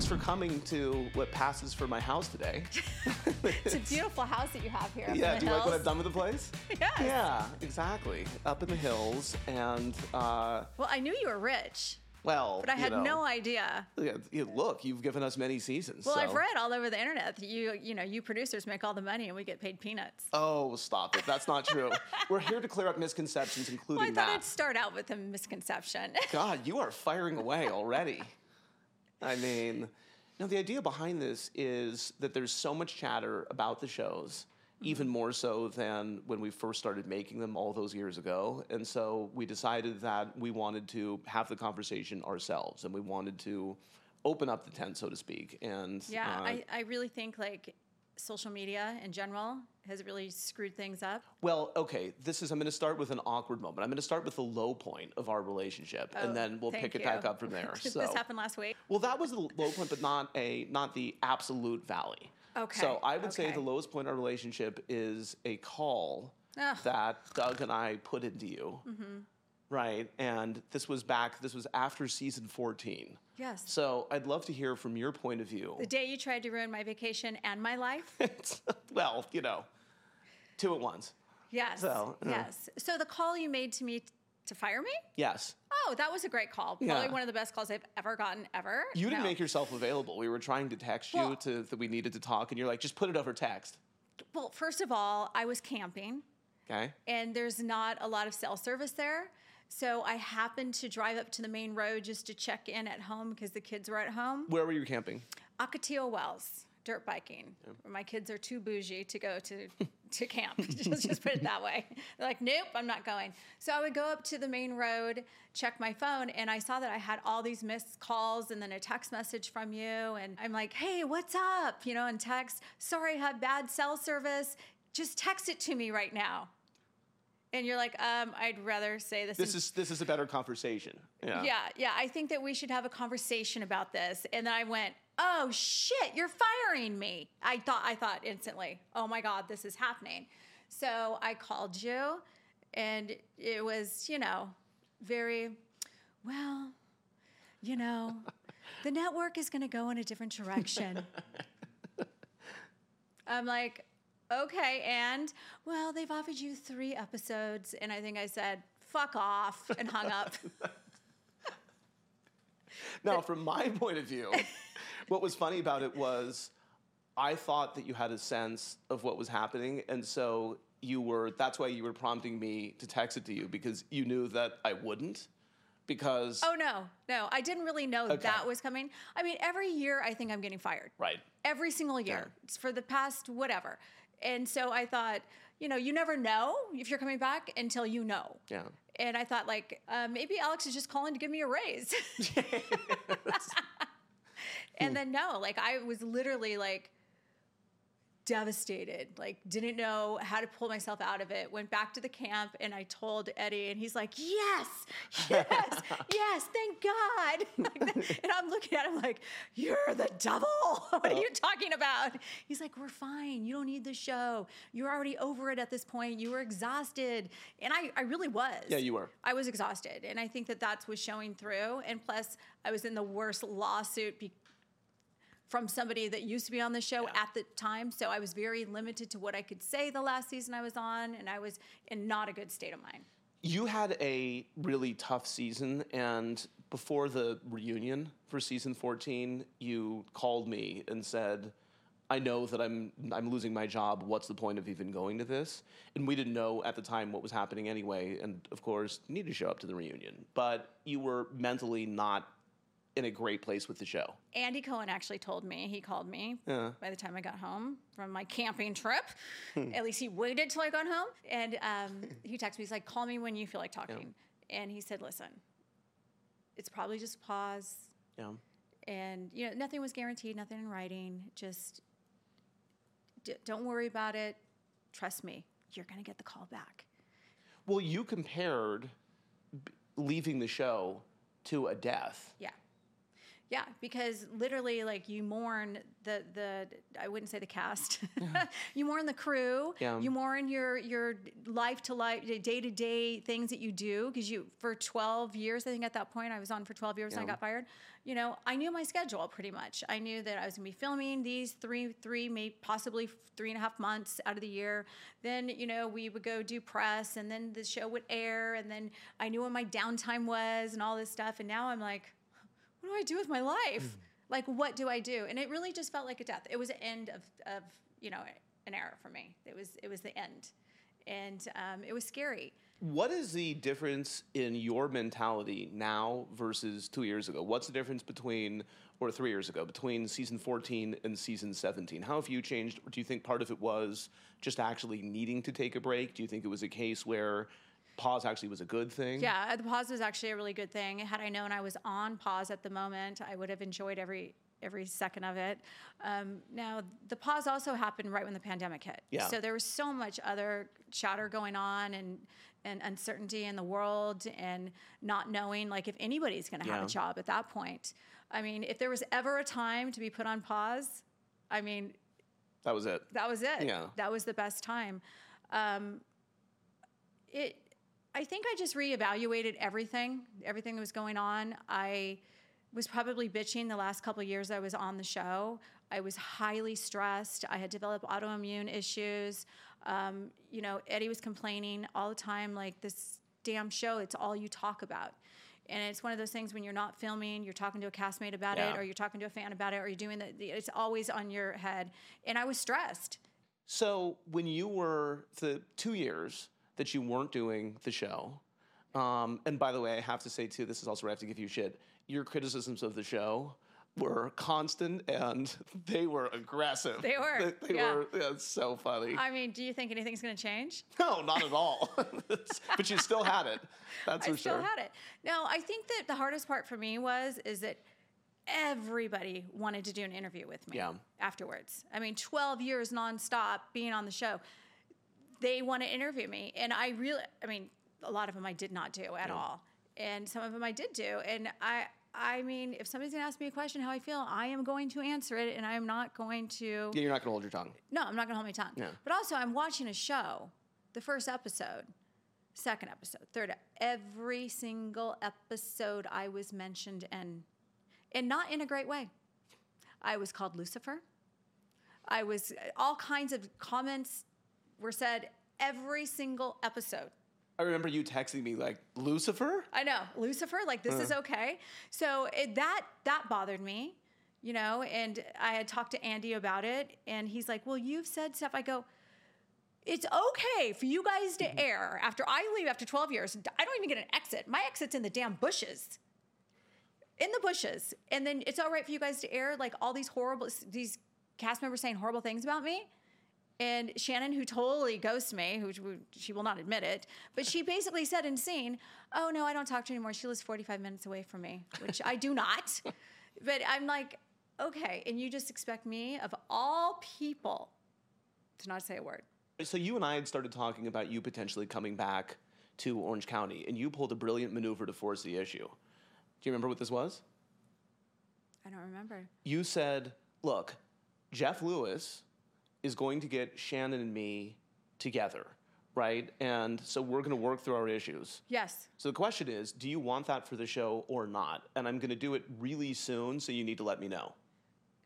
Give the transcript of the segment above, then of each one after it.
thanks for coming to what passes for my house today. It's a beautiful house that you have here. yeah, do you like what. I've done with the place? Yes. Yeah, exactly. Up in the hills, and uh, Well, I knew you were rich, well, but I you had know, no idea. Look, you've given us many seasons. Well, I've read all over the internet that you, you know, you producers make all the money and we get paid peanuts. Oh, stop it. That's not true. We're here to clear up misconceptions, including Well, I thought that. I'd start out with a misconception. God, you are firing away already. I mean, no, the idea behind this is that there's so much chatter about the shows, even more so than when we first started making them all those years ago. And so we decided that we wanted to have the conversation ourselves and we wanted to open up the tent, so to speak. And yeah, uh, I, I really think like social media in general has really screwed things up. Well, okay, this is, I'm going to start with an awkward moment. I'm going to start with the low point of our relationship, Oh, and then we'll pick it you. back up from there. Did so, this happen last week? well, that was the low point, but not a not the absolute valley. Okay, So I would say the lowest point in our relationship is a call that Doug and I put into you. Mm-hmm. Right, and this was back. This was after season 14. Yes. So I'd love to hear from your point of view. The day you tried to ruin my vacation and my life? well, you know, two at once. Yes. So, uh. yes. So the call you made to me t- to fire me? Yes. Oh, that was a great call. Probably Yeah. one of the best calls I've ever gotten ever. You didn't No. make yourself available. We were trying to text you to that we needed to talk, and you're like, just put it over text. Well, first of all, I was camping Okay. and there's not a lot of cell service there. So I happened to drive up to the main road just to check in at home because the kids were at home. Where were you camping? Ocotillo Wells, dirt biking. My kids are too bougie to go to, to camp. just, just put it that way. They're like, nope, I'm not going. So I would go up to the main road, check my phone, and I saw that I had all these missed calls and then a text message from you. And I'm like, hey, what's up? You know, and text, sorry, I have bad cell service. Just text it to me right now. And you're like, um, I'd rather say this. This in is this is a better conversation. Yeah. yeah, yeah. I think that we should have a conversation about this. And then I went, "Oh shit, you're firing me." I thought I thought instantly, "Oh my god, this is happening." So I called you and it was, you know, very well, you know, the network is going to go in a different direction. I'm like, okay, and well, they've offered you three episodes, and I think I said, fuck off, and hung up. Now, from my point of view, what was funny about it was I thought that you had a sense of what was happening, and so you were. That's why you were prompting me to text it to you because you knew that I wouldn't. Because Oh no, no, I didn't really know Okay. that was coming. I mean, every year I think I'm getting fired. right, Every single year It's for the past whatever. And so I thought, you know, you never know if you're coming back until you know. yeah. And I thought, like, uh, maybe Alex is just calling to give me a raise. and then no, like I was literally like devastated, like didn't know how to pull myself out of it. Went back to the camp and I told Eddie, and he's like, "Yes, yes, yes, thank God." and I'm looking at him like, "You're the devil. what are you oh. talking about?" He's like, "We're fine. You don't need the show. You're already over it at this point. You were exhausted." And I, I really was. Yeah, you were. I was exhausted, and I think that that's was showing through. And plus, I was in the worst lawsuit be- from somebody that used to be on the show Yeah. at the time, so I was very limited to what I could say the last season I was on, and I was in not a good state of mind. You had a really tough season, and before the reunion for season 14, you called me and said, I know that I'm I'm losing my job. What's the point of even going to this? And we didn't know at the time what was happening anyway, and of course, you need to show up to the reunion. But you were mentally not in a great place with the show. Andy Cohen actually told me, he called me Yeah. by the time I got home from my camping trip. At least he waited till I got home. And um, he texted me, he's like, call me when you feel like talking. And he said, listen, it's probably just pause. Yeah. And, you know, nothing was guaranteed, nothing in writing. Just d- don't worry about it. Trust me, you're going to get the call back. Well, you compared b- leaving the show to a death. Yeah. Yeah, because literally, like you mourn the the I wouldn't say the cast. you mourn the crew. Yeah. You mourn your your life to life, day to day things that you do because you for twelve years. I think at that point I was on for twelve years and I got fired. You know, I knew my schedule pretty much. I knew that I was gonna be filming these three three maybe possibly three and a half months out of the year. Then you know we would go do press and then the show would air and then I knew what my downtime was and all this stuff. And now I'm like do I do with my life? Like, what do I do? And it really just felt like a death. It was an end of, of you know, an era for me. It was, it was the end. And um, it was scary. What is the difference in your mentality now versus two years ago? What's the difference between, or three years ago, between season 14 and season 17? How have you changed? Do you think part of it was just actually needing to take a break? Do you think it was a case where pause actually was a good thing? Yeah, the pause was actually a really good thing. Had I known I was on pause at the moment, I would have enjoyed every every second of it. Um, now, the pause also happened right when the pandemic hit. Yeah. So there was so much other chatter going on and and uncertainty in the world and not knowing like if anybody's going to have Yeah. a job at that point. I mean, if there was ever a time to be put on pause, I mean, That was it. that was it. Yeah. That was the best time. Um, it. I think I just reevaluated everything, everything that was going on. I was probably bitching the last couple of years I was on the show. I was highly stressed. I had developed autoimmune issues. Um, you know, Eddie was complaining all the time, like this damn show. It's all you talk about. And it's one of those things when you're not filming, you're talking to a castmate about Yeah. it, or you're talking to a fan about it, or you're doing the, the. It's always on your head. And I was stressed. So when you were the two years that you weren't doing the show, um, and by the way, I have to say too, this is also where I have to give you shit. Your criticisms of the show were constant and they were aggressive. They were, They, they yeah. were. Yeah, it's so funny. I mean, do you think anything's going to change? no, not at all. but you still had it. That's I for sure. I still had it. No, I think that the hardest part for me was is that everybody wanted to do an interview with me Yeah. afterwards. I mean, 12 years nonstop being on the show. They want to interview me. And I really, I mean, a lot of them I did not do at all. And some of them I did do. And I, I mean, if somebody's going to ask me a question how I feel, I am going to answer it and I am not going to. Yeah, you're not gonna hold your tongue. No, I'm not going to hold my tongue. Yeah. But also, I'm watching a show, the first episode, second episode, third. Every single episode, I was mentioned and, and not in a great way. I was called Lucifer. I was all kinds of comments were said every single episode. I remember you texting me like Lucifer. I know Lucifer. Like this is uh-huh. okay. So it, that that bothered me, you know. And I had talked to Andy about it, and he's like, "Well, you've said stuff." I go, "It's okay for you guys to mm-hmm. air after I leave after 12 years. I don't even get an exit. My exit's in the damn bushes." In the bushes, and then it's all right for you guys to air like all these horrible, these cast members saying horrible things about me. And Shannon, who totally ghosts me, who she will not admit it, but she basically said in scene, "Oh no, I don't talk to her anymore. She lives 45 minutes away from me," which I do not. But I'm like, okay, and you just expect me, of all people, to not say a word. So you and I had started talking about you potentially coming back to Orange County, and you pulled a brilliant maneuver to force the issue. Do you remember what this was? I don't remember. You said, "Look, Jeff Lewis is going to get Shannon and me together, right? And so we're going to work through our issues." Yes. So the question is, do you want that for the show or not? And I'm going to do it really soon, so you need to let me know.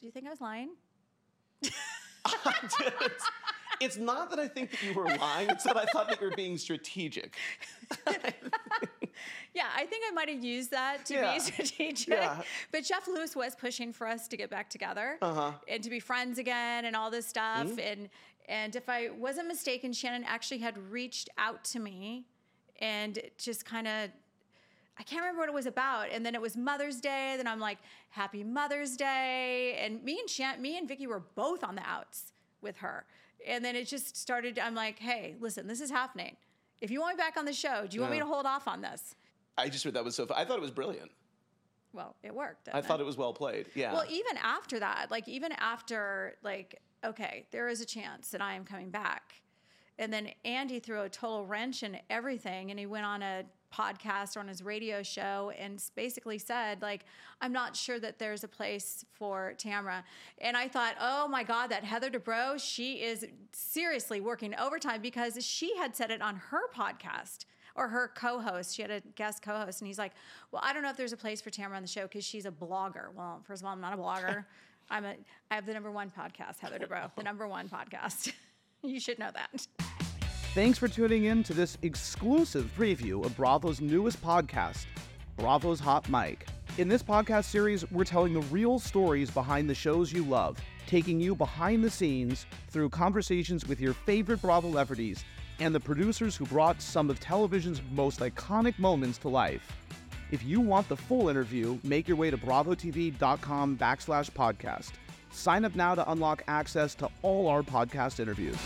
Do you think I was lying? it's, it's not that I think that you were lying; it's that I thought that you were being strategic. Yeah, I think I might have used that to Yeah. be strategic. Yeah. But Jeff Lewis was pushing for us to get back together Uh-huh. and to be friends again and all this stuff. Mm-hmm. And and if I wasn't mistaken, Shannon actually had reached out to me and just kind of I can't remember what it was about. And then it was Mother's Day. Then I'm like, Happy Mother's Day. And me and Shan- me and Vicki were both on the outs with her. And then it just started. I'm like, Hey, listen, this is happening. If you want me back on the show, do you want me to hold off on this? I just heard that was so. fu- I thought it was brilliant. Well, it worked. I thought it was well played. Yeah. Well, even after that, like even after like, okay, there is a chance that I am coming back. And then Andy threw a total wrench in everything and he went on a podcast or on his radio show and basically said like i'm not sure that there's a place for Tamra and i thought oh my god that heather dubrow she is seriously working overtime because she had said it on her podcast or her co-host she had a guest co-host and he's like well i don't know if there's a place for Tamra on the show because she's a blogger. Well first of all i'm not a blogger. I'm a i have the number one podcast heather dubrow the number one podcast. You should know that. Thanks for tuning in to this exclusive preview of Bravo's newest podcast, Bravo's Hot Mic. In this podcast series, we're telling the real stories behind the shows you love, taking you behind the scenes through conversations with your favorite Bravo celebrities and the producers who brought some of television's most iconic moments to life. If you want the full interview, make your way to bravotv.com backslash podcast. Sign up now to unlock access to all our podcast interviews.